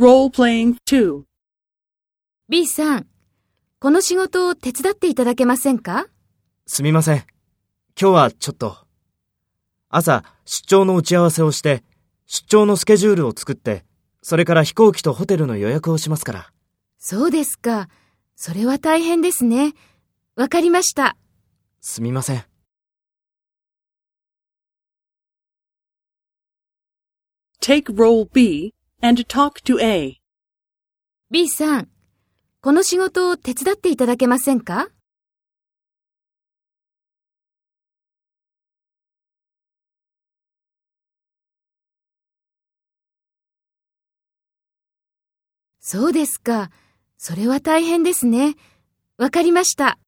Role-playing 2. B さん、この仕事を手伝っていただけませんか？すみません。今日はちょっと。朝、出張の打ち合わせをして、出張のスケジュールを作って、それから飛行機とホテルの予約をしますから。そうですか。それは大変ですね。わかりました。すみません。Take role B and talk to A. B さん、この仕事を手伝っていただけませんか？そうですか。それは大変ですね。わかりました。